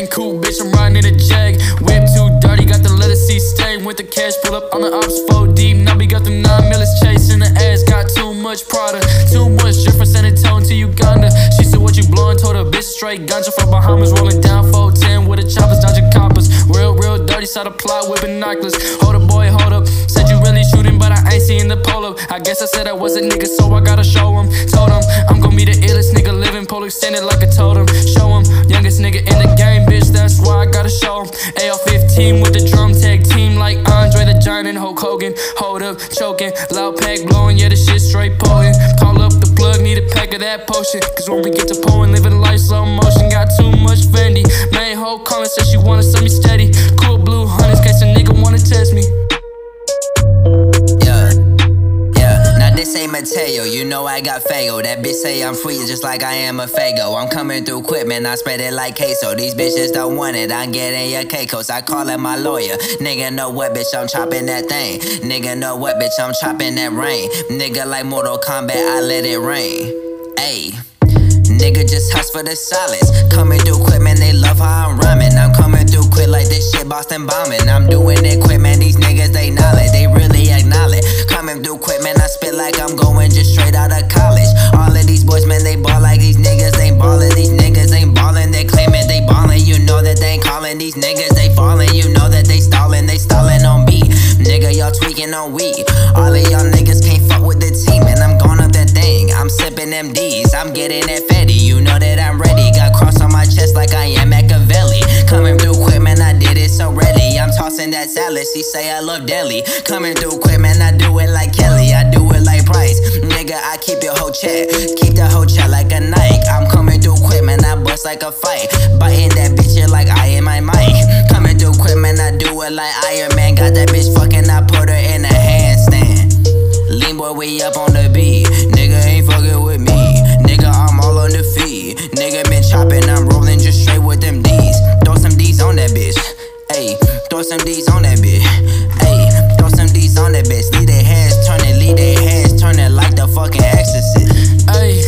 Cocaine cool, bitch, I'm riding in a jag. Whip too dirty, got the letter C stain. With the cash, pull up on the ops 4 deep. Now we got them 9 millers chasing the ass. Got too much Prada, too much drip from San Antonio to Uganda. She said, What you blowing? Told her, bitch, straight ganja from Bahamas. Rolling down dirty, saw the plot with binoculars. Hold up, boy, hold up. Said you really shooting, but I ain't seeing the polo. I guess I said I was a nigga, so I gotta show him. Told him, I'm gonna be the illest nigga living, pole extended like a totem. Show him, youngest nigga in the game, bitch, that's why I gotta show him. AR 15 with the drum tag team like Andre the Giant and Hulk Hogan. Hold up, choking, loud pack blowing, yeah, the shit straight potent. Call up the plug, need a pack of that potion. Cause when we get to pouring, living life slow motion, got too much Fendi. Main hoe calling, said she wanna send me steady. Cool a nigga wanna test me. Yeah, yeah. Now this ain't Mateo, you know I got Fago. That bitch say I'm free just like I am a Fago. I'm coming through quick, man, I spread it like queso. These bitches don't want it, I'm getting your Caicos. I call it my lawyer. Nigga know what, bitch, I'm chopping that thing. Nigga know what, bitch, I'm chopping that rain. Nigga like Mortal Kombat, I let it rain. Ayy. Nigga just hush for the solids. Coming through quick, man, they love how I'm rhyming. I'm coming through quick like this shit Boston bombing. I'm doing it quick, man, these niggas, they knowledge. They really acknowledge. Coming through quick, man, I spit like I'm going just straight out of college. All of these boys, man, they ball like these niggas ain't ballin'. These niggas ain't ballin', they claiming they ballin'. You know that they ain't calling these niggas, they fallin'. You know that they stallin', they stallin' on beat. Nigga, y'all tweaking on weed. All of y'all niggas can't fuck with sipping MDs, I'm getting that fatty. You know that I'm ready. Got cross on my chest like I am Machiavelli. Coming through quick, man, I did it so ready. I'm tossing that salad, she say I love deli. Coming through quick, man, I do it like Kelly. I do it like Price. Nigga, I keep your whole check. Keep the whole check like a Nike. I'm coming through quick, man, I bust like a fight. Biting that bitch like I am my mic. Coming through quick, man, I do it like Iron Man. Got that bitch fucking, I put her in a handstand. Lean boy, we up on the beat. Nigga ain't fucking with chopping, I'm rolling just straight with them D's. Throw some D's on that bitch. Ayy, throw some D's on that bitch. Ayy, throw some D's on that bitch. Leave their heads turning, leave their heads turning like the fucking exorcist. Ayy,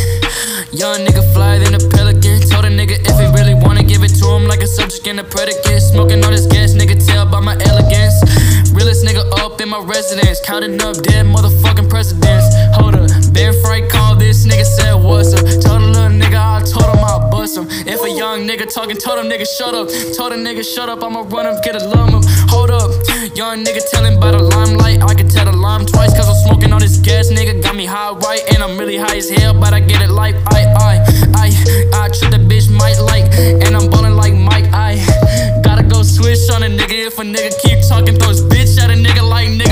young nigga fly than a pelican. Told a nigga if he really wanna give it to him like a subject and a predicate. Smoking all this gas, nigga, tell by my elegance. Realest nigga up in my residence, counting up dead motherfucking presidents. Hold up, Ben Frank called this nigga, said nigga talking, told him nigga shut up. Told a nigga shut up, I'ma run him, get a lump him. Hold up, young nigga telling by the limelight. I can tell the lime twice, cause I'm smoking all this gas, nigga. Got me high right, and I'm really high as hell, but I get it like I, I, I, I treat the bitch might like, and I'm ballin' like Mike, I gotta go switch on a nigga if a nigga keep talking, throw his bitch at a nigga like nigga up.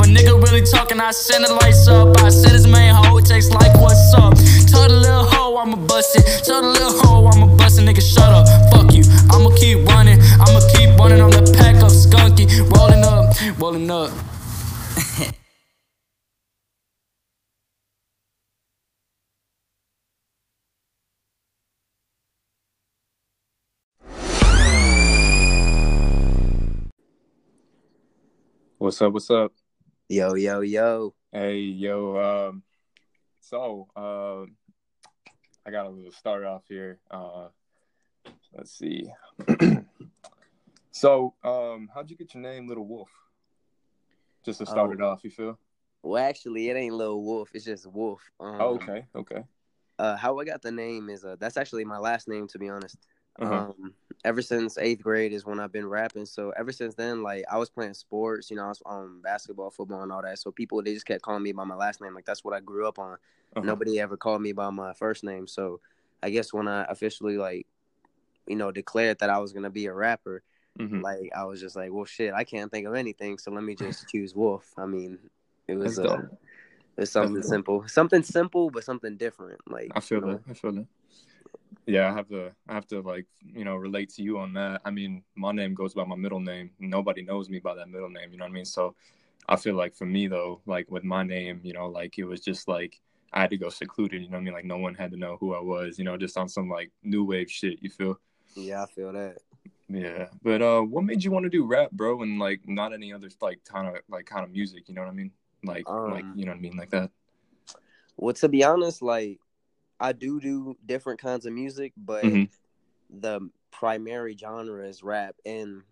If a nigga really talking, I send the lights up. I said his main hoe, takes like what's up. Tell the little hoe I'ma bust it. Tell the little hoe I'ma bust it, nigga shut up. Fuck you, I'ma keep running. I'ma keep running on the pack of skunky, rolling up, rolling up. What's up? What's up? Yo, yo, yo. Hey, yo. Um, so, uh, I got a little start off here. Uh, let's see. so, um, how'd you get your name, Little Wolf? Just to start Oh. it off, you feel? Well, actually, it ain't Little Wolf. It's just Wolf. Um, Oh, okay, okay. Uh, how I got the name is uh, that's actually my last name, to be honest. Uh-huh. Um, ever since eighth grade is when I've been rapping. So ever since then, like I was playing sports, you know, I was um basketball, football, and all that. So people they just kept calling me by my last name. Like that's what I grew up on. Uh-huh. Nobody ever called me by my first name. So I guess when I officially like, you know, declared that I was gonna be a rapper, Mhm. like I was just like, well, shit, I can't think of anything, so let me just choose Wolf. I mean, it was That's uh, it's something simple, something simple, but something different. Like I feel you know? that. I feel that. Yeah, I have to. I have to like you know relate to you on that. I mean, my name goes by my middle name. Nobody knows me by that middle name. You know what I mean? So, I feel like for me though, like with my name, you know, like it was just like I had to go secluded. You know what I mean? Like no one had to know who I was. You know, just on some like new wave shit. You feel? Yeah, I feel that. Yeah. But uh, what made you want to do rap, bro, and like not any other like kind of like kind of music? You know what I mean? Like like Um, you know what I mean? Like that. Well, to be honest, like I do do different kinds of music, but Mhm. the primary genre is rap, and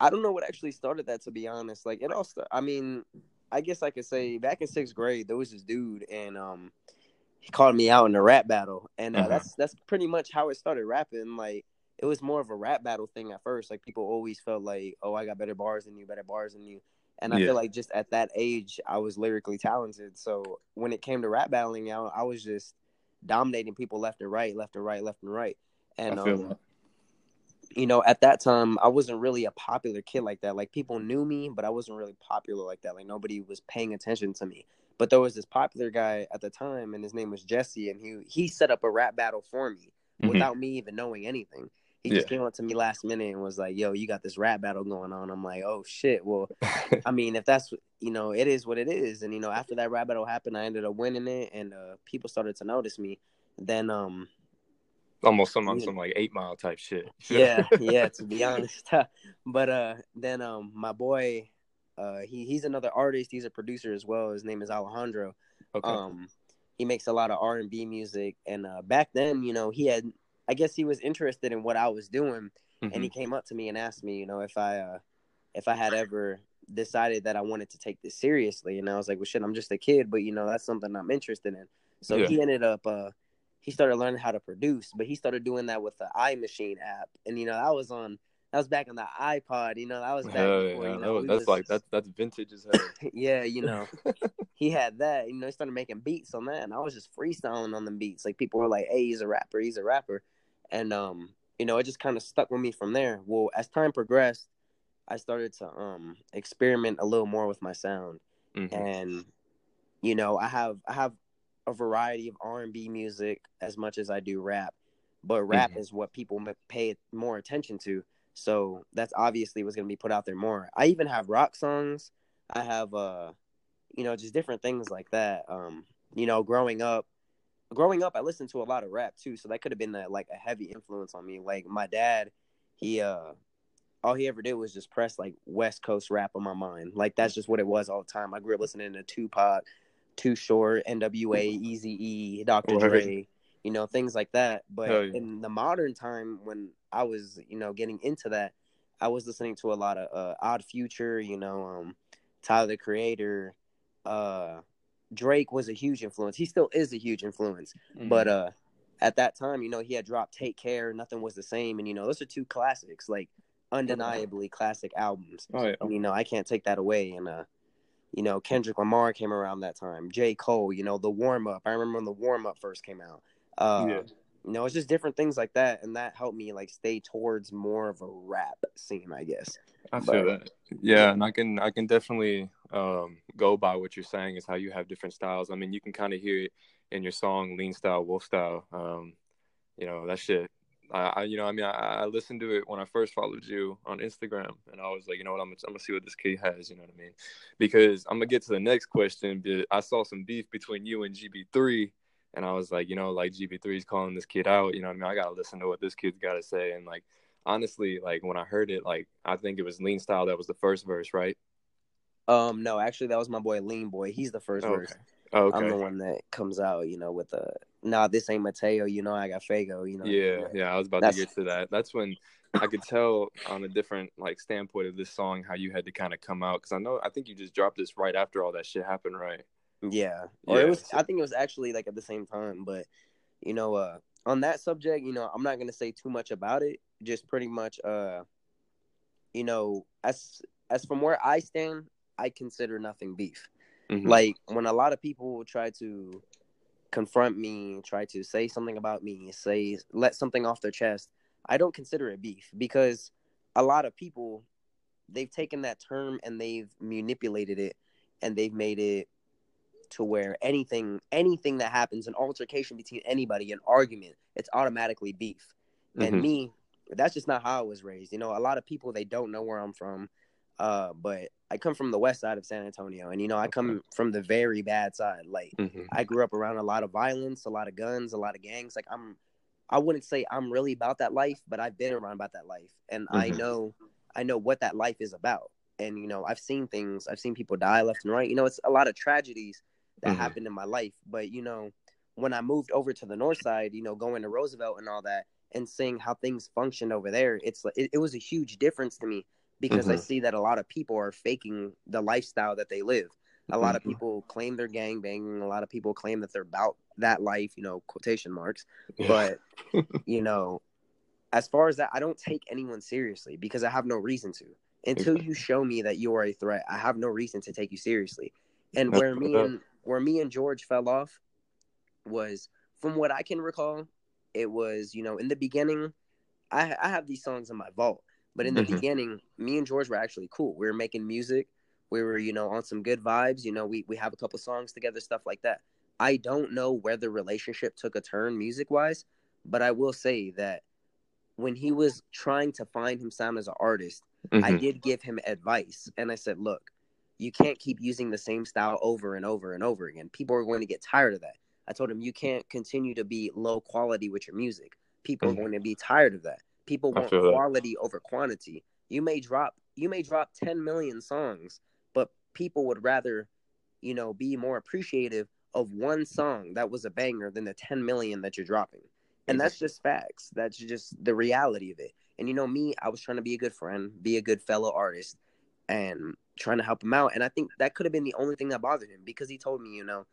I don't know what actually started that. To be honest, like it all. Start, I mean, I guess I could say back in sixth grade there was this dude, and um, he called me out in a rap battle, and uh, Uh-huh. that's that's pretty much how it started rapping. Like it was more of a rap battle thing at first. Like people always felt like, oh, I got better bars than you, better bars than you. And I Yeah. feel like just at that age, I was lyrically talented. So when it came to rap battling, I, I was just dominating people left and right, left and right, left and right. And um, you know, at that time, I wasn't really a popular kid like that. Like people knew me, but I wasn't really popular like that. Like nobody was paying attention to me. But there was this popular guy at the time, and his name was Jesse, and he he set up a rap battle for me Mhm. without me even knowing anything. He just Yeah. came up to me last minute and was like, "Yo, you got this rap battle going on." I'm like, "Oh shit." Well, I mean, if that's you know, it is what it is. And you know, after that rap battle happened, I ended up winning it, and uh, people started to notice me. Then, um, Almost some on some like eight mile type shit. yeah, yeah, to be honest. but uh, then um, my boy, uh, he he's another artist. He's a producer as well. His name is Alejandro. Okay. Um, he makes a lot of R and B music, and uh, back then, you know, he had, I guess, he was interested in what I was doing, and he Mhm. came up to me and asked me, you know, if I, uh, if I had ever decided that I wanted to take this seriously, and I was like, well, shit, I'm just a kid, but you know, that's something I'm interested in. So Yeah. he ended up, uh, he started learning how to produce, but he started doing that with the iMaschine app, and you know, that was on. That was back on the iPod, you know. That was back Hell before, yeah, you that know. was- that's was- like that's that's vintage as hell. yeah, you know, he had that. You know, he started making beats on that, and I was just freestyling on the beats. Like people were like, "Hey, he's a rapper. He's a rapper," and um, you know, it just kind of stuck with me from there. Well, as time progressed, I started to um experiment a little more with my sound, Mhm. and you know, I have I have a variety of R and B music as much as I do rap, but rap Mhm. is what people pay more attention to. So that's obviously what's gonna be put out there more. I even have rock songs. I have uh, you know, just different things like that. Um, you know, growing up, growing up, I listened to a lot of rap too, so that could have been a, like a heavy influence on me. Like my dad, he uh, all he ever did was just press like West Coast rap on my mind. Like that's just what it was all the time. I grew up listening to Tupac, Too Short, N.W.A., Easy E, Dr. Word. Dre, you know, things like that. But yeah. in the modern time, when I was, you know, getting into that, I was listening to a lot of uh, Odd Future, you know, um, Tyler the Creator, uh, Drake was a huge influence. He still is a huge influence. Mm-hmm. But uh, at that time, you know, he had dropped Take Care, Nothing Was the Same, and you know, those are two classics, like undeniably classic albums. oh yeah, And, you know, I can't take that away. And uh, you know, Kendrick Lamar came around that time. J. Cole, you know, the warm up. I remember when the warm up first came out. Uh, Yeah. You know, it's just different things like that, and that helped me like stay towards more of a rap scene, I guess. I but- feel that. Yeah, and I can I can definitely um, go by what you're saying is how you have different styles. I mean, you can kind of hear it in your song "Lean Style, Wolf Style." Um, you know that shit. I, I you know I mean I, I listened to it when I first followed you on Instagram, and I was like, you know what, I'm, I'm gonna see what this kid has. You know what I mean? Because I'm gonna get to the next question. But I saw some beef between you and GB3, and I was like, you know, like GB3 is calling this kid out. You know what I mean? I gotta listen to what this kid's got to say, and like honestly, like when I heard it, like I think it was Lean Style that was the first verse, right? Um, no, actually, that was my boy Lean Boy. He's the first Okay. verse. Oh, I'm the one that comes out, you know, with the nah, this ain't Mateo. You know, I got Fago. You know. Yeah, yeah. I was about That's- to get to that. That's when I could tell on a different like standpoint of this song how you had to kind of come out because I know I think you just dropped this right after all that shit happened, right? Yeah. Or Yeah, it was I think it was actually like at the same time, but you know, uh on that subject, you know, I'm not gonna say too much about it. Just pretty much uh you know, as as from where I stand, I consider nothing beef. Mhm. Like when a lot of people try to confront me, try to say something about me, say let something off their chest, I don't consider it beef because a lot of people they've taken that term and they've manipulated it and they've made it to where anything anything that happens an altercation between anybody an argument it's automatically beef and Mhm. me that's just not how i was raised you know a lot of people they don't know where i'm from uh but i come from the west side of san antonio and you know i come from the very bad side like Mhm. I grew up around a lot of violence, a lot of guns, a lot of gangs. Like I'm, I wouldn't say I'm really about that life, but I've been around about that life, and I Mhm. know, I know what that life is about. And you know, I've seen things, I've seen people die left and right. You know, it's a lot of tragedies that Mhm. happened in my life. But you know, when I moved over to the north side, you know, going to Roosevelt and all that, and seeing how things functioned over there, it's it, it was a huge difference to me because mm-hmm. I see that a lot of people are faking the lifestyle that they live. A lot mm-hmm. of people claim they're gang banging. A lot of people claim that they're about that life, you know, quotation marks. Yeah. But you know, as far as that, I don't take anyone seriously because I have no reason to. Until you show me that you are a threat, I have no reason to take you seriously. And where me and where me and George fell off was, from what I can recall, it was you know in the beginning, I I have these songs in my vault, but in the mm-hmm. beginning, me and George were actually cool. We were making music, we were you know on some good vibes. You know we we have a couple songs together, stuff like that. I don't know where the relationship took a turn music wise, but I will say that when he was trying to find him sound as an artist, mm-hmm. I did give him advice. And I said, look, you can't keep using the same style over and over and over again. People are going to get tired of that. I told him, you can't continue to be low quality with your music. People mm-hmm. are going to be tired of that. People want quality that. over quantity. You may drop you may drop 10 million songs, but people would rather, you know, be more appreciative of one song that was a banger than the 10 million that you're dropping. And that's just facts. That's just the reality of it. And you know me i was trying to be a good friend be a good fellow artist and trying to help him out. And i think that could have been the only thing that bothered him because he told me you know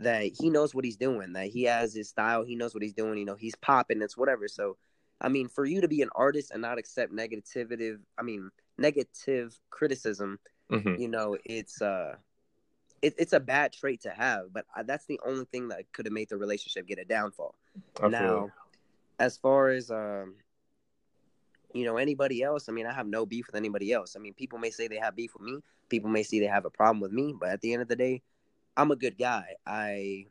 that he knows what he's doing that he has his style he knows what he's doing you know he's popping it's whatever. So i mean for you to be an artist and not accept negative i mean negative criticism mm-hmm. you know it's uh it, it's a bad trait to have but I, that's the only thing that could have made the relationship get a downfall I now, as far as um, you know, anybody else, I mean, I have no beef with anybody else. I mean, people may say they have beef with me. People may see they have a problem with me, but at the end of the day, I'm a good guy. I,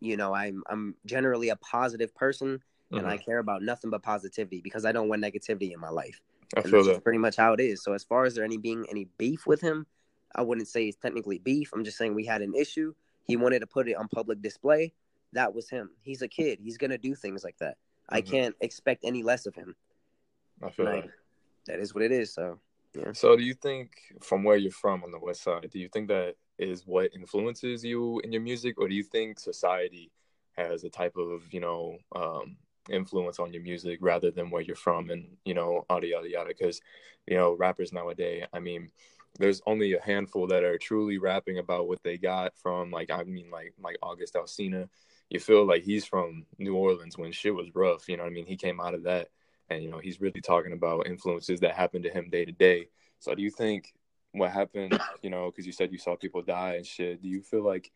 you know, I'm I'm generally a positive person, mm-hmm. and I mm-hmm. care about nothing but positivity because I don't want negativity in my life. I and feel that. pretty much how it is. So as far as there any being any beef with him, I wouldn't say it's technically beef. I'm just saying we had an issue. He wanted to put it on public display that was him. He's a kid. He's gonna do things like that. Mm-hmm. I can't expect any less of him. I feel like that is what it is. So yeah. So do you think from where you're from on the west side, do you think that is what influences you in your music, or do you think society has a type of, you know, um, influence on your music rather than where you're from and, you know, yada yada yada? Because, you know, rappers nowadays, I mean, there's only a handful that are truly rapping about what they got from like I mean like like August Alsina you feel like he's from New Orleans when shit was rough. You know I mean? He came out of that, and you know he's really talking about influences that happened to him day to day. So do you think what happened? You know, because you said you saw people die and shit. Do you feel like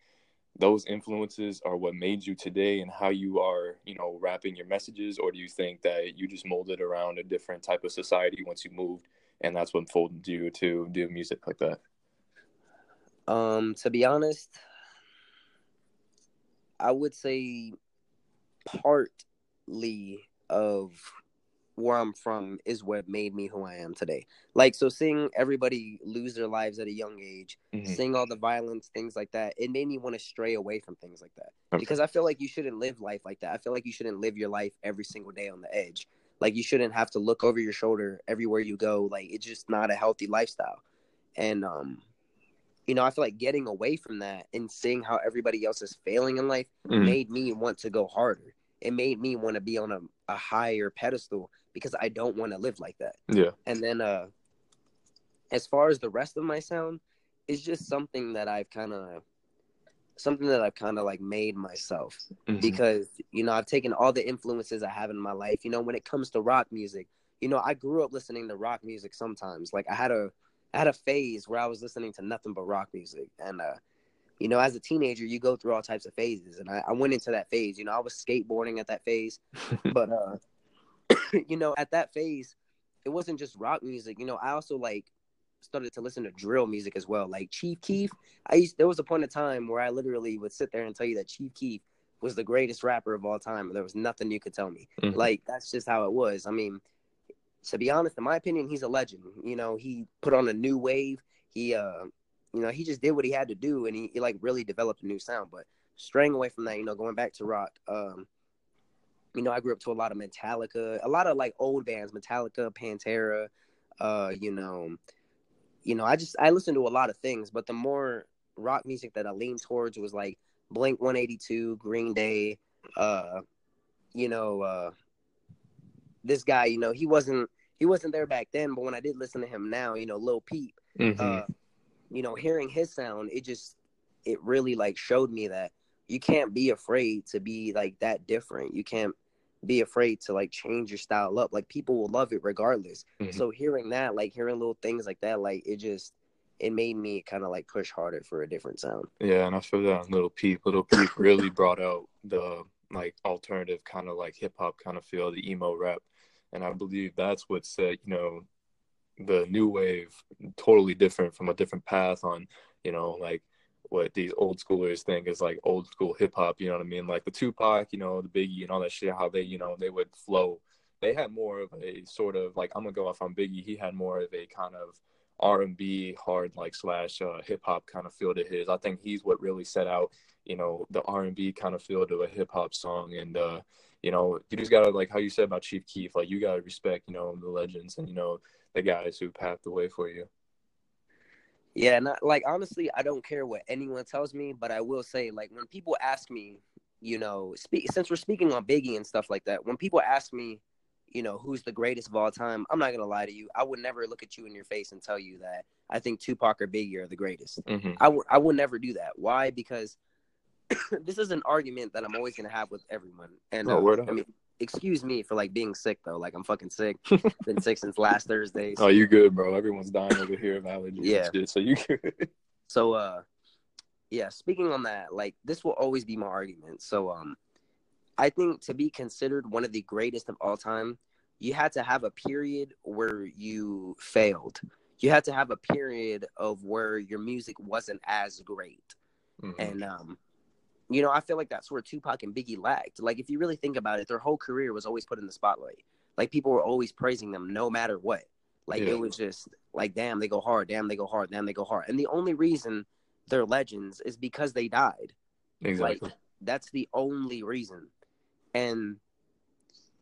those influences are what made you today and how you are, you know, rapping your messages, or do you think that you just molded around a different type of society once you moved, and that's what folded you to do music like that? Um, to be honest, I would say partly of where I'm from is what made me who I am today. Like, so seeing everybody lose their lives at a young age, mm-hmm. seeing all the violence, things like that, it made me want to stray away from things like that. Okay. Because I feel like you shouldn't live life like that. I feel like you shouldn't live your life every single day on the edge. Like, you shouldn't have to look over your shoulder everywhere you go. Like, it's just not a healthy lifestyle. And, um, you know, I feel like getting away from that and seeing how everybody else is failing in life mm. made me want to go harder. It made me want to be on a, a higher pedestal because I don't want to live like that. Yeah. And then uh as far as the rest of my sound, it's just something that I've kind of something that I've kind of like made myself mm-hmm. because you know, I've taken all the influences I have in my life. You know, when it comes to rock music, you know, I grew up listening to rock music sometimes. Like I had a I had a phase where I was listening to nothing but rock music, and uh, you know, as a teenager, you go through all types of phases, and I, I went into that phase. You know, I was skateboarding at that phase, but uh, you know, at that phase, it wasn't just rock music. You know, I also like started to listen to drill music as well. Like Chief Keef, I used there was a point in time where I literally would sit there and tell you that Chief Keef was the greatest rapper of all time, and there was nothing you could tell me. Mm-hmm. Like that's just how it was. I mean, to be honest, in my opinion, he's a legend. You know, he put on a new wave. He, uh, you know, he just did what he had to do, and he, he like really developed a new sound. But straying away from that, you know, going back to rock, um, you know, I grew up to a lot of Metallica, a lot of like old bands, Metallica, Pantera, uh, you know, you know, I just I listened to a lot of things, but the more rock music that I leaned towards was like Blink 182, Green Day, uh, you know, uh, this guy, you know, he wasn't he wasn't there back then, but when I did listen to him now, you know, Lil Peep, Mhm. uh, you know, hearing his sound, it just it really like showed me that you can't be afraid to be like that different. You can't be afraid to like change your style up. Like people will love it regardless. Mhm. So hearing that, like hearing little things like that, like it just it made me kind of like push harder for a different sound. Yeah, and I feel that Little Peep. Little Peep really brought out the like alternative kind of like hip hop kind of feel, the emo rap, and I believe that's what set you know the new wave totally different from a different path on you know like what these old schoolers think is like old school hip hop. You know what I mean? Like the Tupac, you know, the Biggie, and all that shit. How they you know they would flow. They had more of a sort of like I'm gonna go off on Biggie. He had more of a kind of R and B hard like slash uh, hip hop kind of feel to his. I think he's what really set out, you know, the R and B kind of feel to a hip hop song. And uh, you know, you just gotta like how you said about Chief Keef, like you gotta respect, you know, the legends and you know the guys who paved the way for you. Yeah, not like honestly, I don't care what anyone tells me, but I will say like when people ask me, you know, speak since we're speaking on Biggie and stuff like that, when people ask me, you know, who's the greatest of all time, I'm not gonna lie to you. I would never look at you in your face and tell you that I think Tupac or Biggie are the greatest. Mm-hmm. I would I would never do that. Why? Because this is an argument that I'm always gonna have with everyone. And Oh, uh, word. I mean, excuse me for like being sick though. Like I'm fucking sick. Been sick since last Thursday. Oh, you good, bro? Everyone's dying over here of allergies. Yeah. shit, so you good. So uh yeah, speaking on that, like this will always be my argument. So um I think to be considered one of the greatest of all time, you had to have a period where you failed. You had to have a period of where your music wasn't as great. Mhm. And um you know, I feel like that's where Tupac and Biggie lacked. Like if you really think about it, their whole career was always put in the spotlight. Like people were always praising them no matter what. Like Yeah. it was just like damn, they go hard, damn, they go hard, damn, they go hard. And the only reason they're legends is because they died. exactly. That's the only reason. And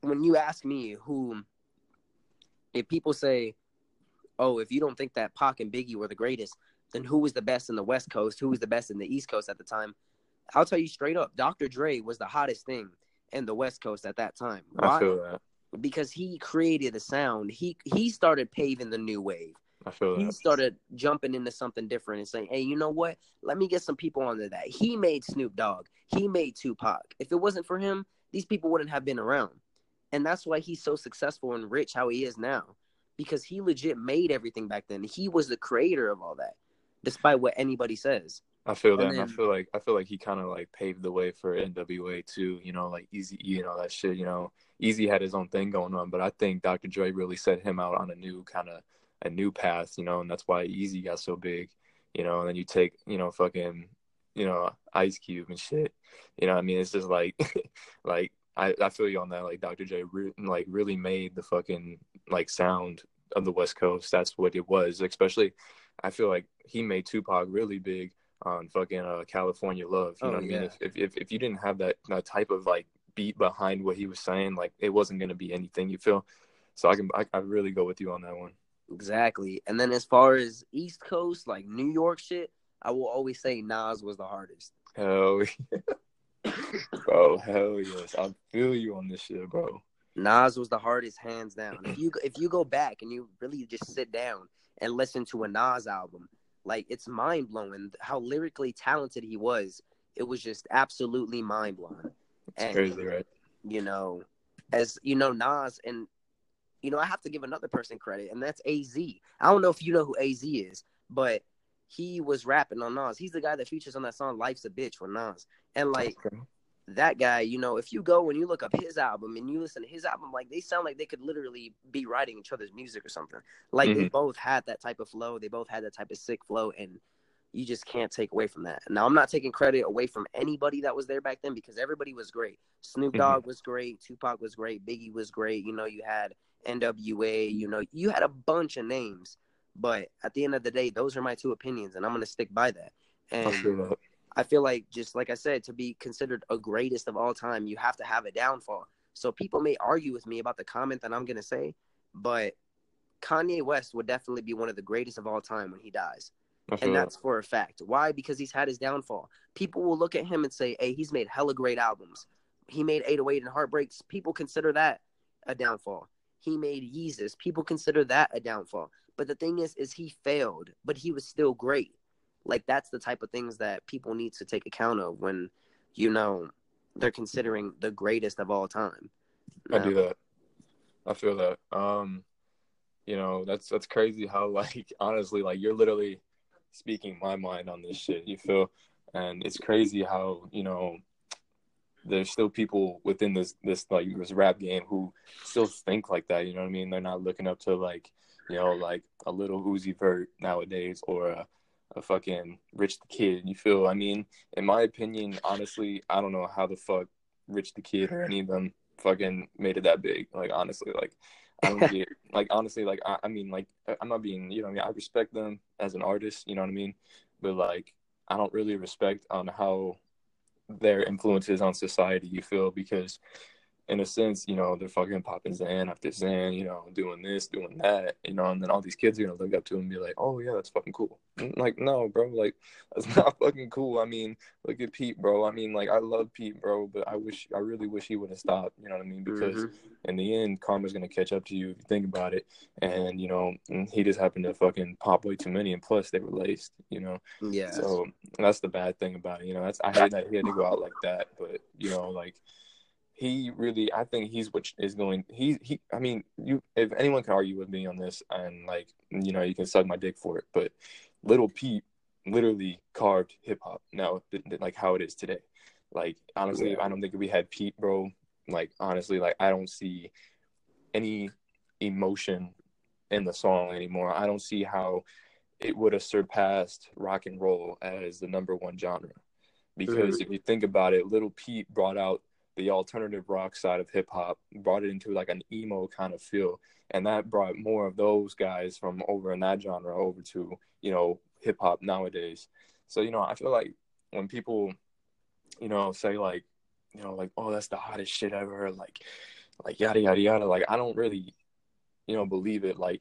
when you ask me who if people say, "Oh, if you don't think that Pac and Biggie were the greatest, then who was the best in the West Coast? Who was the best in the East Coast at the time?" I'll tell you straight up, Dr. Dre was the hottest thing in the West Coast at that time. I feel that. Because he created a sound. He he started paving the new wave. I feel that. He started jumping into something different and saying, "Hey, you know what? Let me get some people onto that." He made Snoop Dogg. He made Tupac. If it wasn't for him, these people wouldn't have been around. And that's why he's so successful and rich how he is now. Because he legit made everything back then. He was the creator of all that, despite what anybody says. I feel that. And And I feel like I feel like he kind of like paved the way for NWA too. You know, like Eazy, you know that shit. You know, Eazy had his own thing going on, but I think Dr. Dre really set him out on a new kind of a new path. You know, and that's why Eazy got so big. You know, and then you take you know fucking you know Ice Cube and shit. You know, I mean, it's just like like I I feel you on that. Like Dr. Dre re- like really made the fucking like sound of the West Coast. That's what it was. Especially, I feel like he made Tupac really big on fucking uh, California Love. You Oh, know what I mean? If, if if you didn't have that, that type of like beat behind what he was saying, like it wasn't gonna be anything. You feel? So I can I, I really go with you on that one. Exactly. And then as far as East Coast, like New York shit, I will always say Nas was the hardest. Hell, yeah. bro, hell yes. I feel you on this shit, bro. Nas was the hardest, hands down. If you if you go back and you really just sit down and listen to a Nas album, like it's mind blowing how lyrically talented he was. It was just absolutely mind blowing. It's And- crazy, right? You know, as you know, Nas and you know I have to give another person credit, and that's Az. I don't know if you know who Az is, but he was rapping on Nas. He's the guy that features on that song "Life's a Bitch" with Nas, and like Okay. That guy, you know, if you go and you look up his album and you listen to his album, like they sound like they could literally be writing each other's music or something. Like they Mhm. both had that type of flow, they both had that type of sick flow, and you just can't take away from that. Now I'm not taking credit away from anybody that was there back then because everybody was great. Snoop Mhm. Dogg was great, Tupac was great, Biggie was great. You know, you had NWA, you know, you had a bunch of names. But at the end of the day, those are my two opinions, and I'm gonna stick by that. And I feel that. I feel like just like I said, to be considered a greatest of all time, you have to have a downfall. So people may argue with me about the comment that I'm gonna say, but Kanye West would definitely be one of the greatest of all time when he dies. And that. that's for a fact. Why? Because he's had his downfall. People will look at him and say, Hey, he's made hella great albums. He made 808 and Heartbreaks. People consider that, a downfall. He made Yeezus. People consider that a downfall. But the thing is, is he failed, but he was still great. Like that's the type of things that people need to take account of when, you know, they're considering the greatest of all time. I do that. I feel that. Um, you know, that's that's crazy how like honestly, like you're literally speaking my mind on this shit. You feel, and it's crazy how you know there's still people within this this like this rap game who still think like that. You know what I mean? They're not looking up to like you know like a little Uzi Vert nowadays or a, a fucking Rich the Kid. You feel? I mean, in my opinion, honestly, I don't know how the fuck Rich the Kid or any of them fucking made it that big. Like honestly, like I don't get like honestly, like I, I mean, like I'm not being you know I mean I respect them as an artist. You know what I mean? But like I don't really respect on how their influences on society. You feel because in a sense, you know, they're fucking popping Zan after Zan, you know, doing this, doing that, you know, and then all these kids are gonna look up to him and be like, oh yeah, that's fucking cool. like, no, bro, like that's not fucking cool. I mean, look at Peep, bro. I mean, like I love Peep, bro, but I wish, I really wish he would have stopped. You know what I mean? Because mm-hmm. in the end, karma's gonna catch up to you if you think about it. And you know, he just happened to fucking pop way too many, and plus they were laced. You know? Yeah. So that's the bad thing about it. You know, that's I hate that he had to go out like that, but you know, like he really I think he's what is going he he I mean you if anyone can argue with me on this and like you know you can suck my dick for it but little Peep literally carved hip hop now like how it is today like honestly yeah. I don't think if we had Peep bro like honestly like I don't see any emotion in the song anymore I don't see how it would have surpassed rock and roll as the number one genre because mm-hmm. if you think about it little Peep brought out the alternative rock side of hip hop, brought it into like an emo kind of feel, and that brought more of those guys from over in that genre over to you know hip hop nowadays. So you know, I feel like when people, you know, say like, you know, like oh that's the hottest shit ever, like, like yada yada yada, like I don't really, you know, believe it. Like,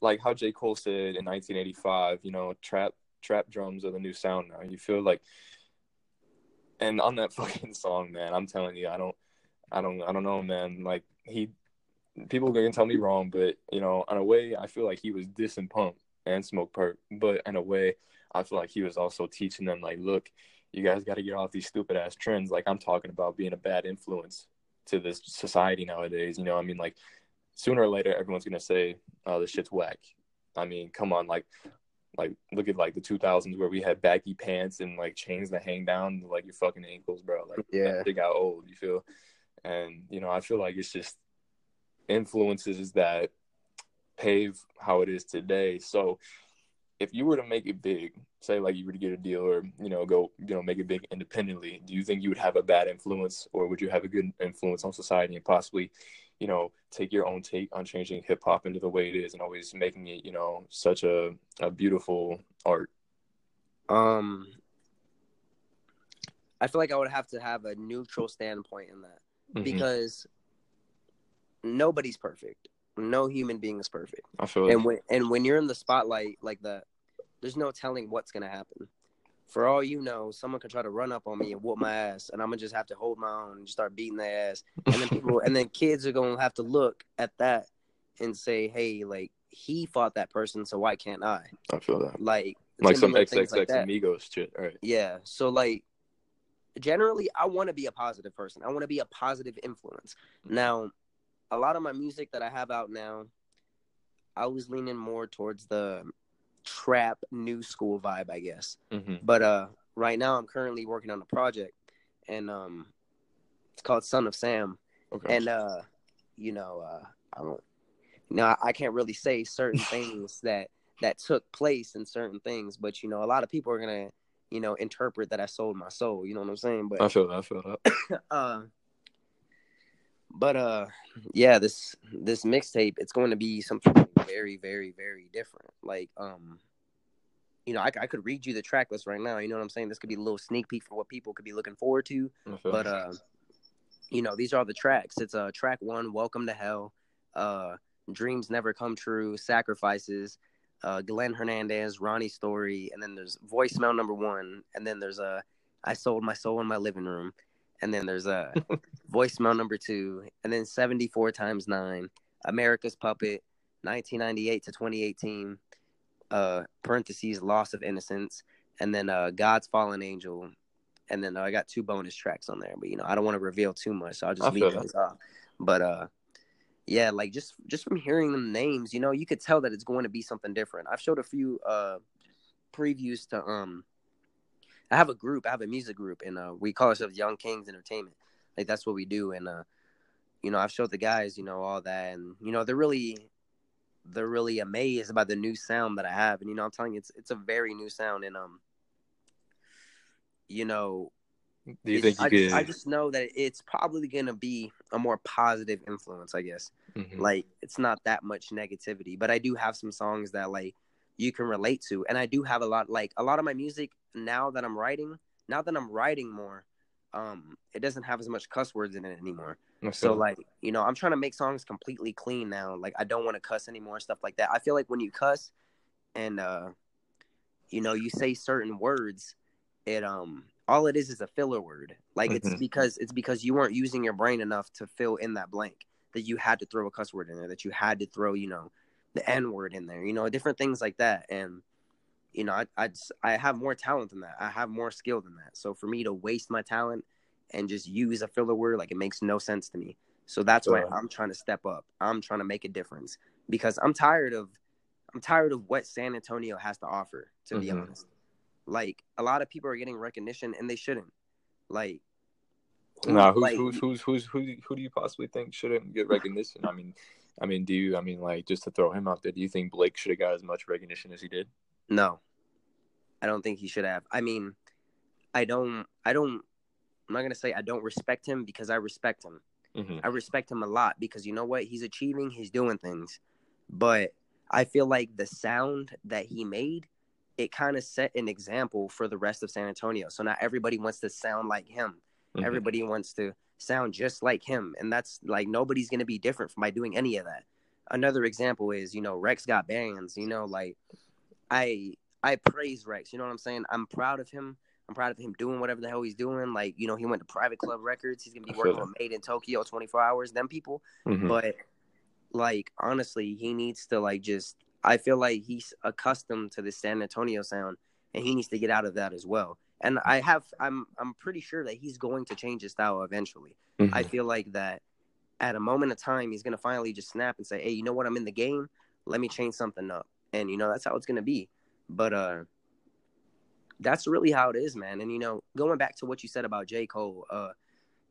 like how J Cole said in 1985, you know, trap trap drums are the new sound now. You feel like and on that fucking song, man, I'm telling you, I don't, I don't, I don't know, man. Like he, people can tell me wrong, but you know, in a way, I feel like he was dissing Pump and Smokepurpp, but in a way, I feel like he was also teaching them, like, look, you guys got to get off these stupid ass trends. Like I'm talking about being a bad influence to this society nowadays. You know, I mean, like sooner or later, everyone's gonna say, "Oh, this shit's whack." I mean, come on, like like look at like the 2000s where we had baggy pants and like chains that hang down like your fucking ankles, bro. Like yeah, they got old. You feel, and you know I feel like it's just influences that pave how it is today. So if you were to make it big, say like you were to get a deal or you know go you know make it big independently, do you think you would have a bad influence or would you have a good influence on society and possibly you know, take your own take on changing hip hop into the way it is and always making it, you know, such a, a beautiful art? Um, I feel like I would have to have a neutral standpoint in that mm-hmm. because nobody's perfect. No human being is perfect. I feel and when and when you're in the spotlight like that, there's no telling what's gonna happen for all you know, someone could try to run up on me and whoop my ass, and I'm gonna just have to hold my own and start beating their ass. And then people, and then kids are gonna have to look at that and say, "Hey, like he fought that person, so why can't I?" I feel that. Like, like some XXX like Amigos shit, right? Yeah. So like, generally, I want to be a positive person. I want to be a positive influence. Now, a lot of my music that I have out now, I was leaning more towards the trap new school vibe, I guess. Mm-hmm. But uh, right now I'm currently working on a project, and um, it's called Son of Sam. Okay. And uh, you know, uh, I don't, you know, I, I can't really say certain things that that took place in certain things, but you know, a lot of people are gonna, you know, interpret that I sold my soul. You know what I'm saying? But I feel that. I feel that. uh, but uh, yeah, this this mixtape, it's going to be something very, very, very different. Like, um, you know, I, I could read you the track list right now. You know what I'm saying? This could be a little sneak peek for what people could be looking forward to. But uh, you know, these are all the tracks. It's uh, track one, "Welcome to Hell," uh, "Dreams Never Come True," "Sacrifices," uh, Glenn Hernandez, Ronnie Story, and then there's voicemail number one, and then there's a uh, "I Sold My Soul in My Living Room," and then there's a voicemail number two, and then 74 times nine, America's Puppet, 1998 to 2018, uh, parentheses, loss of innocence, and then uh, God's Fallen Angel, and then uh, I got two bonus tracks on there, but you know I don't want to reveal too much, so I'll just I leave those off. But uh, yeah, like just just from hearing them names, you know, you could tell that it's going to be something different. I've showed a few uh previews to um I have a group, I have a music group and uh we call ourselves Young Kings Entertainment. Like that's what we do and uh you know, I've showed the guys, you know, all that and you know, they're really they're really amazed about the new sound that I have. And you know, I'm telling you it's it's a very new sound and um you know, Do you think you I, could? I just know that it's probably gonna be a more positive influence, I guess Mhm. like it's not that much negativity but i do have some songs that like you can relate to and i do have a lot like a lot of my music now that i'm writing now that i'm writing more um it doesn't have as much cuss words in it anymore. So like you know i'm trying to make songs completely clean now like i don't want to cuss anymore stuff like that. I feel like when you cuss and uh you know you say certain words it um all it is is a filler word. Like it's Mhm. because it's because you weren't using your brain enough to fill in that blank that you had to throw a cuss word in there that you had to throw you know the n word in there you know different things like that. And you know I, I just- I have more talent than that. I have more skill than that. So for me to waste my talent and just use a filler word like it makes no sense to me. So that's why i'm trying to step up. I'm trying to make a difference because i'm tired of i'm tired of what san antonio has to offer to be Mhm. honest. Like a lot of people are getting recognition and they shouldn't. Like who- Nah, who's, like, who's who's who's who who do you possibly think shouldn't get recognition? I mean, I mean, do you? I mean, like just to throw him out there, do you think Blake should have got as much recognition as he did? No, I don't think he should have. I mean, I don't. I don't. I'm not gonna say I don't respect him because I respect him. Mm-hmm. I respect him a lot because you know what? He's achieving. He's doing things, but I feel like the sound that he made, it kind of set an example for the rest of San Antonio. So now everybody wants to sound like him. Mhm. Everybody wants to sound just like him, and that's like nobody's gonna be different from by doing any of that. Another example is you know Rex got bands. You know, like I I praise Rex. You know what I'm saying? I'm proud of him. I'm proud of him doing whatever the hell he's doing. Like you know, he went to Private Club Records. He's gonna be working with Made in Tokyo 24 hours. Them people, Mhm. but like honestly, he needs to like just. I feel like he's accustomed to the San Antonio sound, and he needs to get out of that as well. And I have, I'm, I'm pretty sure that he's going to change his style eventually. Mhm. I feel like that at a moment of time, he's gonna finally just snap and say, "Hey, you know what? I'm in the game. Let me change something up." And you know that's how it's gonna be. But uh, that's really how it is, man. And you know, going back to what you said about J. Cole, uh,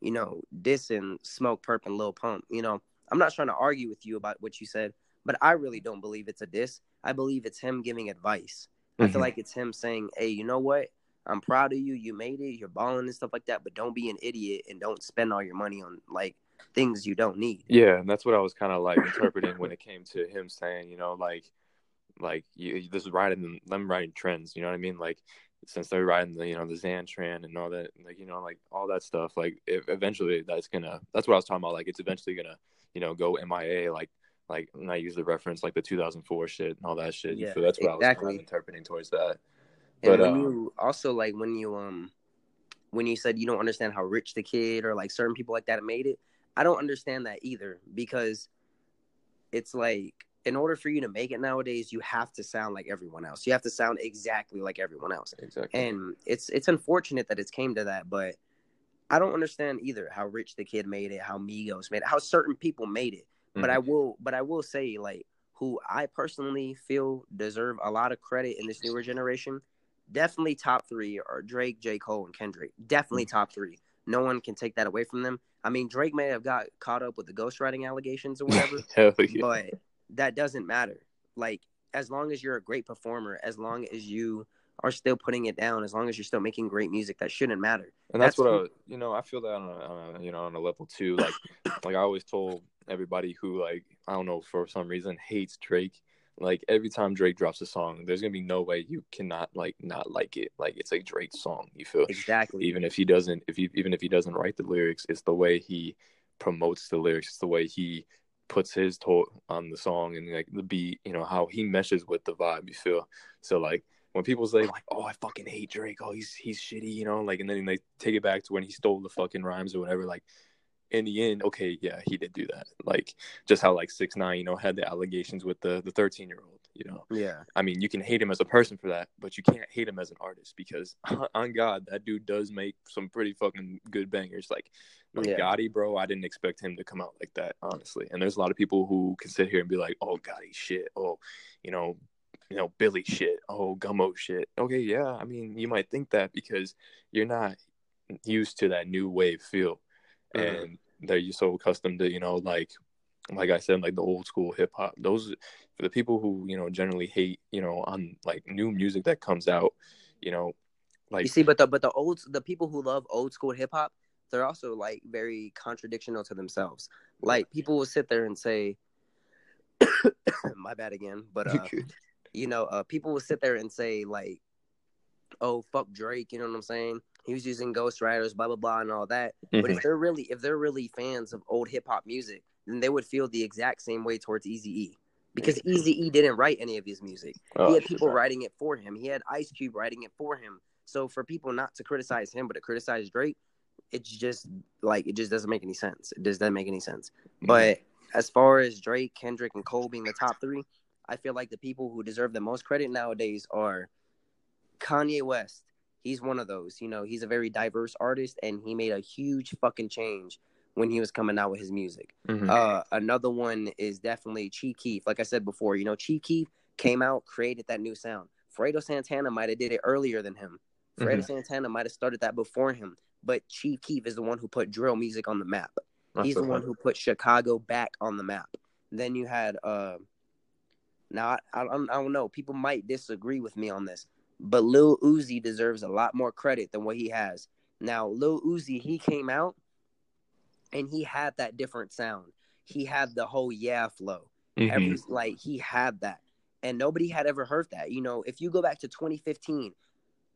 you know, dissing Smokepurpp and Lil Pump. You know, I'm not trying to argue with you about what you said, but I really don't believe it's a diss. I believe it's him giving advice. I feel Mhm. like it's him saying, "Hey, you know what? I'm proud of you. You made it. You're balling and stuff like that. But don't be an idiot and don't spend all your money on like things you don't need." Yeah, and that's what I was kind of like interpreting when it came to him saying, you know, like, like you, this is riding them riding trends. You know what I mean? Like, since they're riding the, you know, the Zan trend and all that, like, you know, like all that stuff. Like, if eventually that's gonna. That's what I was talking about. Like, it's eventually gonna, you know, go MIA. Like, like and I use the reference like the 2004 shit and all that shit. Yeah, feel that's what I was kind of interpreting towards that. And But, when um, you also like when you um when you said you don't understand how rich the kid or like certain people like that made it, I don't understand that either because it's like in order for you to make it nowadays, you have to sound like everyone else. You have to sound exactly like everyone else. Exactly. And it's it's unfortunate that it's came to that, but I don't understand either how rich the kid made it, how Migos made it, how certain people made it. But Mhm. I will but I will say like who I personally feel deserve a lot of credit in this newer generation, definitely top three are Drake, J. Cole, and Kendrick. Definitely mm. top three. No one can take that away from them. I mean, Drake may have got caught up with the ghostwriting allegations or whatever, yeah. but that doesn't matter. Like, as long as you're a great performer, as long as you are still putting it down, as long as you're still making great music, that shouldn't matter. and that's, That's what I, you know, I feel that on a, on a, you know, on a level too. Like, like I always told everybody who, like, I don't know, for some reason hates Drake. Like every time Drake drops a song, there's gonna be no way you cannot like not like it. Like it's a Drake song. You feel Exactly. even if he doesn't, if he even if he doesn't write the lyrics, it's the way he promotes the lyrics. It's the way he puts his toe on the song and like the beat. You know how he meshes with the vibe. You feel so like when people say like, "Oh, I fucking hate Drake," oh, he's he's shitty, you know, like, and then they take it back to when he stole the fucking rhymes or whatever. Like, in the end, okay, yeah, he did do that. Like, just how like six nine, you know, had the allegations with the the thirteen year old, you know. Yeah. I mean, you can hate him as a person for that, but you can't hate him as an artist because on God, that dude does make some pretty fucking good bangers. Like, like Yeah. Gotti, bro, I didn't expect him to come out like that, honestly. And there's a lot of people who can sit here and be like, "Oh, Gotti shit," oh, you know, you know, Billy shit, oh, Gummo shit. Okay, yeah, I mean, you might think that because you're not used to that new wave feel, Mhm. and they're so accustomed to, you know, like, like I said, like the old school hip hop. Those for the people who you know generally hate, you know, on like new music that comes out, you know, like You see, but the but the old the people who love old school hip hop, they're also like very contradictional to themselves. Like people will sit there and say, "My bad again," but uh, you know, uh, people will sit there and say like, "Oh, fuck Drake," you know what I'm saying? He was using ghostwriters, blah blah blah, and all that. But Mhm. if they're really if they're really fans of old hip hop music, then they would feel the exact same way towards Easy E. Because Easy E didn't write any of his music. Oh, he had people writing it for him. He had Ice Cube writing it for him. So for people not to criticize him but to criticize Drake, it's just like it just doesn't make any sense. It just doesn't make any sense. Mhm. But as far as Drake, Kendrick, and Cole being the top three, I feel like the people who deserve the most credit nowadays are Kanye West. He's one of those. You know, he's a very diverse artist, and he made a huge fucking change when he was coming out with his music. Mhm. Uh, another one is definitely Chief Keef. Like I said before, you know, Chief Keef came out, created that new sound. Fredo Santana might have did it earlier than him. Fredo Mhm. Santana might have started that before him. But Chief Keef is the one who put drill music on the map. That's He's the one who put Chicago back on the map. Then you had uh now I, I, I don't know. People might disagree with me on this, but Lil Uzi deserves a lot more credit than what he has. Now Lil Uzi, he came out and he had that different sound. He had the whole yeah flow. Mhm. Every like he had that, and nobody had ever heard that. You know, if you go back to 2015,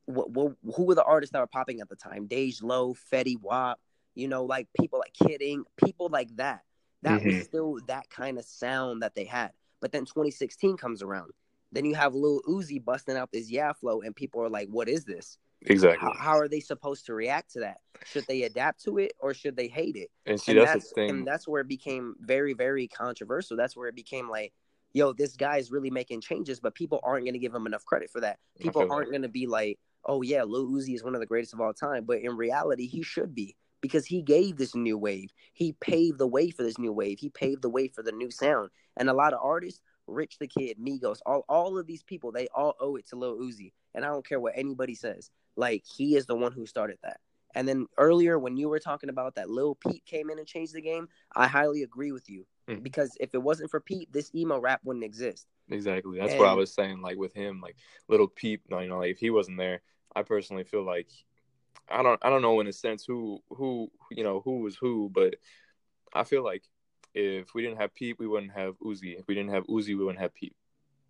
what, what who were the artists that were popping at the time? Dej Loaf, Fetty Wap, you know, like people like Kidding, people like that. That was Mhm. still that kind of sound that they had. But then 2016 comes around. Then you have Lil Uzi busting out this yeah flow, and people are like, "What is this? Exactly. How, how are they supposed to react to that? Should they adapt to it or should they hate it?" and see, and that's, that's the thing. and that's where it became very very controversial that's where it became like yo this guy is really making changes but people aren't going to give him enough credit for that people aren't going to be like oh yeah lil uzi is one of the greatest of all time but in reality he should be because he gave this new wave he paved the way for this new wave he paved the way for the new sound and a lot of artists rich the kid migos all, all of these people they all owe it to lil uzi and i don't care what anybody says like he is the one who started that and then earlier, when you were talking about that Lil Peep came in and changed the game, I highly agree with you. Mhm. Because if it wasn't for Peep, this emo rap wouldn't exist. Exactly. That's what I was saying. Like with him, like little Peep. You know, like if he wasn't there, I personally feel like I don't. I don't know in a sense who who you know who was who, but I feel like if we didn't have Peep, we wouldn't have Uzi. If we didn't have Uzi, we wouldn't have Peep.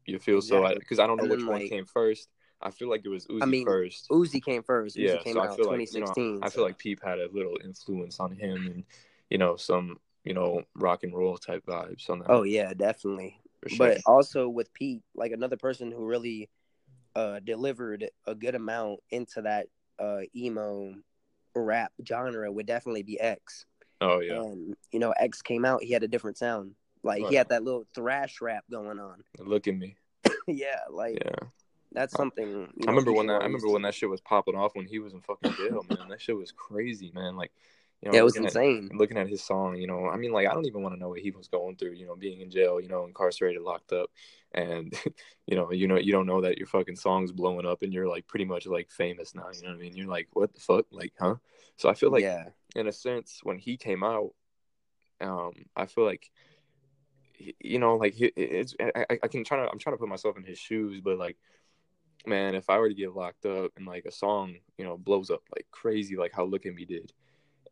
You feel so? Because I, don't know which then, one came first. I feel like it was Uzi I mean, first. Uzi came first. Uzi yeah, came so out I feel like you 2016. know, I feel like Peep had a little influence on him, and you know some you know rock and roll type vibes on that. Oh yeah, definitely. sure. But also with Pete, like another person who really uh delivered a good amount into that uh emo rap genre would definitely be X. oh yeah, And you know, X came out, he had a different sound. Like Oh, he had that little thrash rap going on. look at me. yeah, like Yeah. that's something. you I remember when that. I remember when that shit was popping off when he was in fucking jail, man. That shit was crazy, man. Like, you know, Yeah, it was looking at- insane. looking at his song, you know, I mean, like, I don't even want to know what he was going through, you know, being in jail, you know, incarcerated, locked up, and you know, you know, you don't know that your fucking song's blowing up, and you're like pretty much like famous now. You know what I mean? You're like, what the fuck, like, huh? So I feel like, yeah, in a sense, when he came out, um, I feel like, you know, like it's, I, I- can try to, I'm trying to put myself in his shoes, but like, man, if I were to get locked up and like a song, you know, blows up like crazy, like how Look at Me did,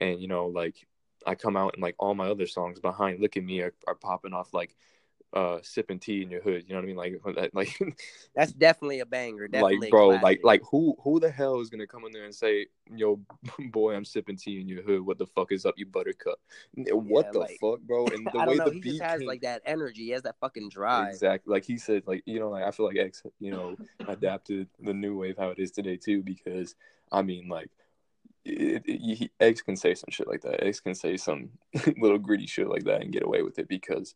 and you know, like I come out and like all my other songs behind Look at Me are, are popping off like uh sipping tea in your hood. You know what I mean? Like like That's definitely a banger. Definitely like bro, classic. like like who who the hell is gonna come in there and say, "Yo, boy, I'm sipping tea in your hood. What the fuck is up, you buttercup? What Yeah, the like- fuck, bro? And the I way know. the He beat just has came- like that energy. He has that fucking drive. Exactly. Like he said, like, you know, like I feel like X, you know, adapted the new wave how it is today too, because I mean, like, it, it, he, X can say some shit like that. X can say some little gritty shit like that and get away with it because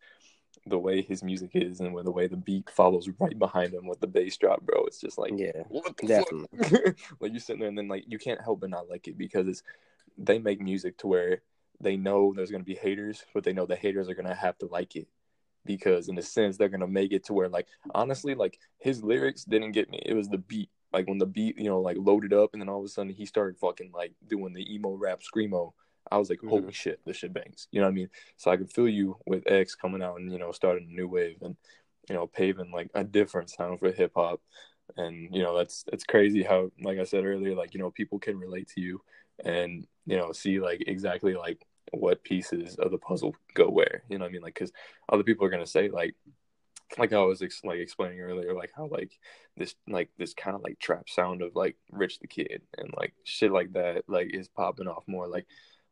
the way his music is and where the way the beat follows right behind him with the bass drop, bro, it's just like, Yeah, what the definitely. fuck? like you're sitting there and then like you can't help but not like it because it's they make music to where they know there's gonna be haters, but they know the haters are gonna have to like it because in a sense they're gonna make it to where like honestly like his lyrics didn't get me. It was the beat. Like when the beat, you know, like loaded up and then all of a sudden he started fucking like doing the emo rap screamo. I was like, Mhm. holy shit, this shit bangs. You know what I mean? So I can feel you with X coming out and, you know, starting a new wave and, you know, paving like a different sound for hip hop. And, you know, that's it's crazy how like I said earlier, like, you know, people can relate to you and, you know, see like exactly like what pieces of the puzzle go where. You know what I mean? Like cause other people are gonna say like like I was ex- like explaining earlier, like how like this like this kind of like trap sound of like Rich the Kid and like shit like that like is popping off more. Like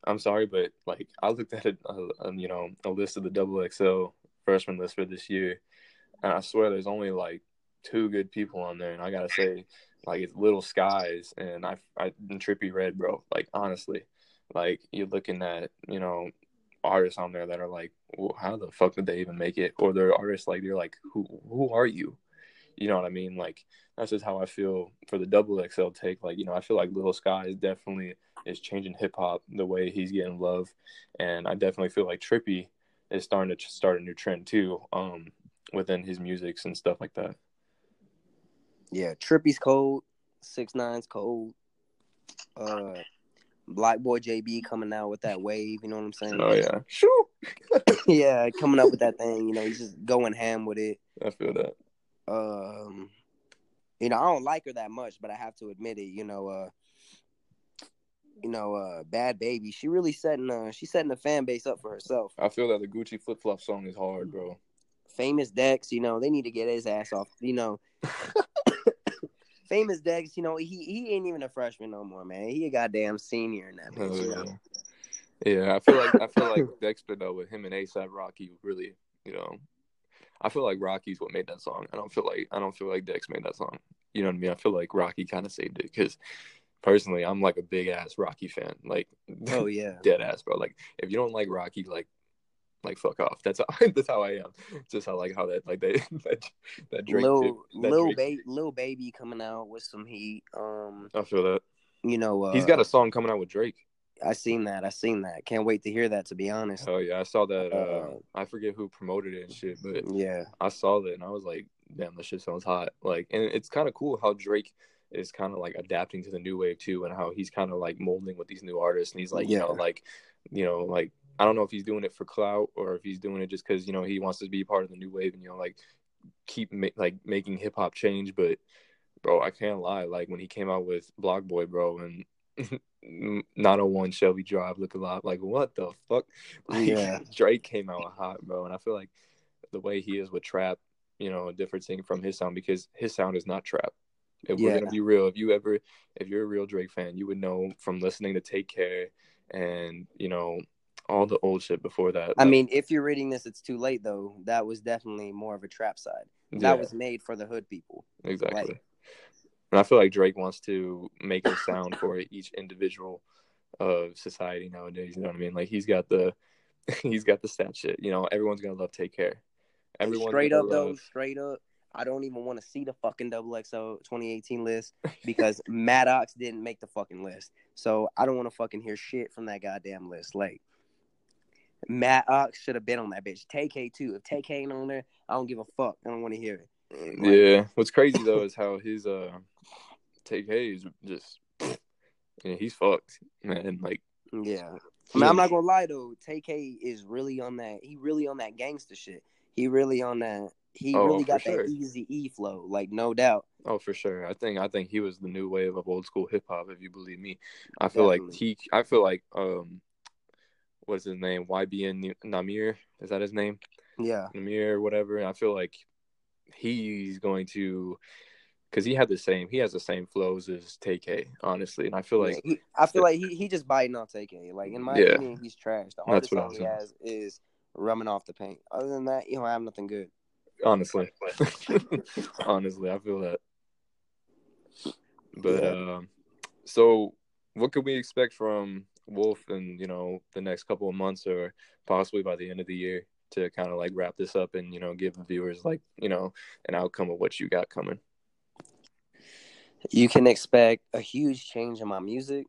I'm sorry, but like I looked at it, uh, um, you know, a list of the double XL freshman list for this year, and I swear there's only like two good people on there, and I gotta say, like it's Lil Skies and I, I and Trippie Redd, bro. Like honestly, like you're looking at you know artists on there that are like, well, how the fuck did they even make it? Or they're artists like they're like, who who are you? You know what I mean? Like that's just how I feel for the double XL take. Like you know, I feel like Little Sky is definitely is changing hip hop the way he's getting love, and I definitely feel like Trippie is starting to start a new trend too, um, within his musics and stuff like that. Yeah, Trippie's cold. Six Nine's cold. Uh, BlocBoy JB coming out with that wave. You know what I'm saying? Oh yeah, shoo! yeah, coming up with that thing. You know, he's just going ham with it. I feel that. Um, you know, I don't like her that much, but I have to admit it. You know, uh, you know, uh, Bhad Bhabie. She really setting uh, she's setting the fan base up for herself. I feel that the Gucci flip flop song is hard, bro. Famous Dex, you know, they need to get his ass off. You know, Famous Dex, you know, he he ain't even a freshman no more, man. He a goddamn senior in that bitch. Oh, You yeah. know? Yeah, I feel like I feel like Dexter though with him and ASAP Rocky really, you know, I feel like Rocky's what made that song. I don't feel like I don't feel like Dex made that song. You know what I mean? I feel like Rocky kind of saved it because personally, I'm like a big ass Rocky fan, like Oh yeah. dead ass, bro. Like if you don't like Rocky, like like fuck off. That's how that's how I am. Just how like how that like they that that Drake Lil did- that Drake- baby Lil baby coming out with some heat. Um, I feel that you know, uh, he's got a song coming out with Drake. I seen that. I seen that. Can't wait to hear that. To be honest. Oh yeah, I saw that. Uh, Uh, I forget who promoted it and shit, but Yeah. I saw that and I was like, damn, this shit sounds hot. Like, and it's kind of cool how Drake is kind of like adapting to the new wave too, and how he's kind of like molding with these new artists, and he's like, you know, like, you know, like I don't know if he's doing it for clout or if he's doing it just because you know he wants to be part of the new wave and you know like keep ma- like making hip hop change. But bro, I can't lie, like when he came out with BlocBoy, bro, and 901 Shelby Drive look a lot like what the fuck? Like, Yeah. Drake came out hot, bro, and I feel like the way he is with trap, you know, a different thing from his sound because his sound is not trap. If we're gonna be real, if you ever, if you're a real Drake fan, you would know from listening to Take Care and you know all the old shit before that. I like, mean, if you're reading this, it's too late though. That was definitely more of a trap side. That yeah, was made for the hood people. exactly. like- and I feel like Drake wants to make a sound for each individual of society nowadays. You know what I mean? Like he's got the, he's got the stat shit. You know, everyone's gonna love Take Care. Everyone's straight up though, straight up. I don't even want to see the fucking double XO 2018 list because Maddox didn't make the fucking list. So I don't want to fucking hear shit from that goddamn list. Like Maddox should have been on that bitch. Tay-K too. If Tay-K ain't on there, I don't give a fuck. I don't want to hear it. Like, Yeah. What's crazy though is how his uh take is just yeah, he's fucked, man. Like Yeah. I mean, I'm don't- gonna lie though. Tay-K is really on that. He really on that gangster shit. He really on that. He Oh, really got sure. that easy E flow, like no doubt. Oh, for sure. I think I think he was the new wave of old school hip hop. If you believe me, I feel like Definitely. he. I feel like um, what's his name? YBN Nahmir is that his name? Yeah. Nahmir, whatever. I feel like he's going to, because he had the same, he has the same flows as Tay-K, honestly. And I feel like Yeah, he, I feel like he, he just biting off Tay-K. Like in my Yeah. opinion, he's trash. The hardest I was he has is rubbing off the paint. Other than that, you don't have nothing good. honestly, honestly, I feel that. But Yeah. um, so what could we expect from Wolf in you know the next couple of months or possibly by the end of the year to kind of like wrap this up and you know give the viewers like you know an outcome of what you got coming. You can expect a huge change in my music.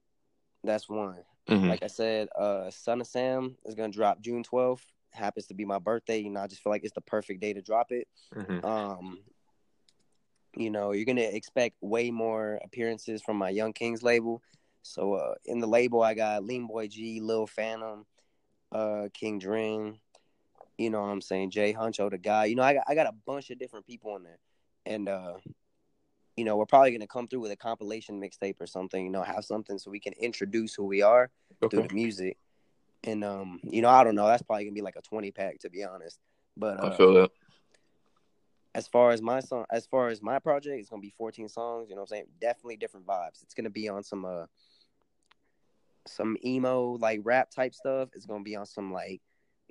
That's one. Mhm. Like I said, uh, Son of Sam is gonna drop June twelfth. Happens to be my birthday. You know, I just feel like it's the perfect day to drop it. Mhm. Um, you know, you're gonna expect way more appearances from my Young Kings label. So uh, in the label, I got Lean Boy G, Lil Phantom, uh, King Dren. You know what I'm saying? Jay Huncho, the guy. You know, I got I got a bunch of different people in there, and uh, you know, we're probably gonna come through with a compilation mixtape or something. You know, have something so we can introduce who we are through the music. And um, you know, I don't know. That's probably gonna be like a 20 pack to be honest. But uh, I feel that. as far as my song as far as my project it's gonna be 14 songs you know what i'm saying definitely different vibes it's gonna be on some uh some emo like rap type stuff it's gonna be on some like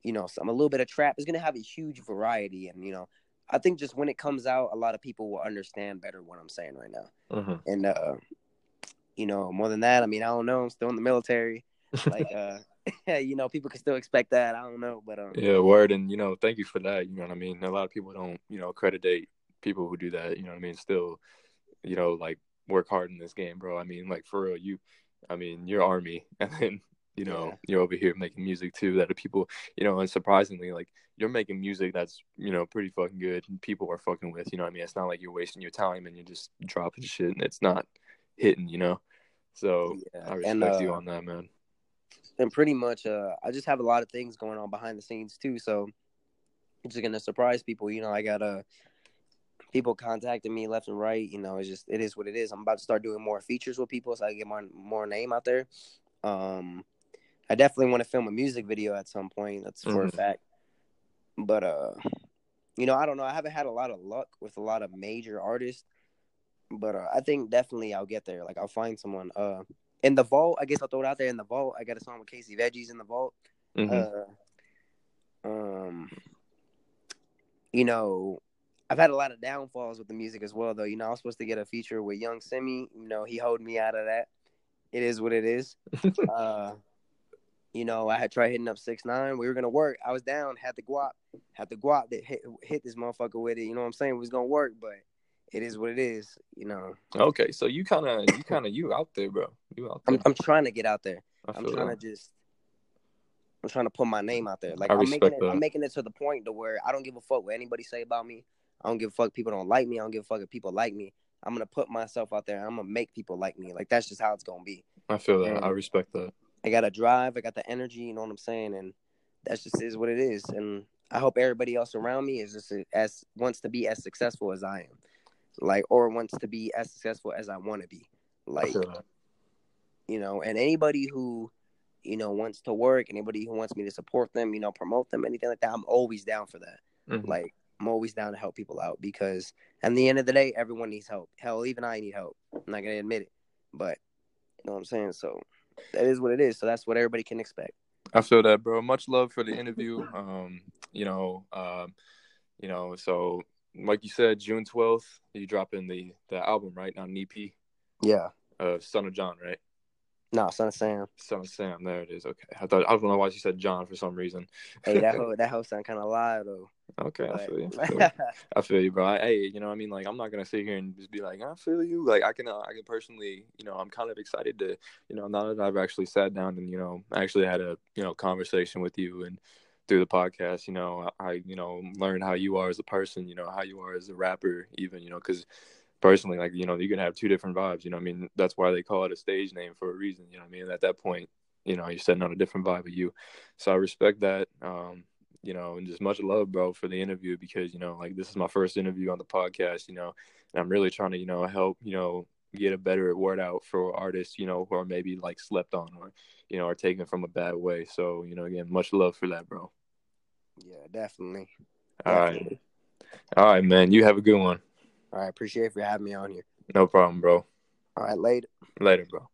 you know some a little bit of trap it's gonna have a huge variety and you know i think just when it comes out a lot of people will understand better what i'm saying right now Mhm. and uh you know more than that i mean i don't know i'm still in the military like uh you know people can still expect that i don't know but um Yeah, word, and you know, thank you for that. You know what I mean. A lot of people don't, you know, accreditate people who do that. You know what I mean. Still, you know, like work hard in this game, bro. I mean, like for real, you, I mean, you're army, and then you know Yeah. you're over here making music too. That people, you know, and surprisingly, like you're making music that's you know pretty fucking good, and people are fucking with. You know what I mean. It's not like you're wasting your time and you're just dropping shit and it's not hitting. You know. So Yeah, I and, respect you uh, on that, man. and pretty much uh I just have a lot of things going on behind the scenes too, so it's just gonna surprise people. You know, I got uh people contacting me left and right. You know, it's just it is what it is. I'm about to start doing more features with people so I can get more more name out there. Um I definitely want to film a music video at some point. That's for a Mhm. fact. But uh you know, I don't know. I haven't had a lot of luck with a lot of major artists, but uh, I think definitely I'll get there. Like I'll find someone. Uh, in the vault, I guess I'll throw it out there. In the vault, I got a song with Casey Veggies in the vault. Mhm. Uh, um, you know, I've had a lot of downfalls with the music as well, though. You know, I was supposed to get a feature with Young Simi. You know, he holding me out of that. It is what it is. uh, you know, I had tried hitting up six nine. We were gonna work. I was down. Had the guap. Had the guap that hit hit this motherfucker with it. You know what I'm saying? It was gonna work, but it is what it is. You know, Okay, so you kind of, you kind of, you out there, bro. You out there. I'm I'm trying to get out there. I'm trying that. to just I'm trying to put my name out there. Like I I'm making it that. I'm making it to the point to where I don't give a fuck what anybody say about me. I don't give a fuck if people don't like me. I don't give a fuck if people like me. I'm gonna put myself out there. I'm gonna make people like me. Like that's just how it's gonna be. I feel that. I respect that. I got a drive. I got the energy. You know what I'm saying? And that's just is what it is. And I hope everybody else around me is just as wants to be as successful as I am, like or wants to be as successful as I want to be. Like you know, and anybody who, you know, wants to work, anybody who wants me to support them, you know, promote them, anything like that, I'm always down for that. Mhm. Like, I'm always down to help people out because at the end of the day, everyone needs help. Hell, even I need help. I'm not gonna admit it, but you know what I'm saying. So that is what it is. So that's what everybody can expect. I feel that, bro. Much love for the interview. Um, you know, um, you know, so like you said, June twelfth, you dropping the the album, right? Not an EP. Yeah. Uh, Son of John, right? No, son of Sam. Son of Sam. There it is. Okay. I thought I don't know why you said John for some reason. Hey, that whole that whole sound kind of live though. Okay, I But- feel you. I feel you. I feel you, bro. I, hey, you know, what I mean, like, I'm not gonna sit here and just be like, I feel you. Like, I can, uh, I can personally, you know, I'm kind of excited to, you know, now that I've actually sat down and, you know, actually had a, you know, conversation with you and through the podcast, you know, I, you know, learned how you are as a person, you know, how you are as a rapper, even, you know, because personally, like, you know, you're gonna have two different vibes. You know, I mean, that's why they call it a stage name for a reason. You know, what I mean, at that point, you know, you're setting on a different vibe of you. So I respect that. Um, you know, and just much love, bro, for the interview because, you know, like this is my first interview on the podcast, you know, and I'm really trying to, you know, help, you know, get a better word out for artists, you know, who are maybe like slept on or, you know, are taken from a bad way. So, you know, again, much love for that, bro. Yeah, definitely. All right. definitely. All right, man. You have a good one. All right, appreciate it for having me on here. No problem, bro. All right, later. Later, bro.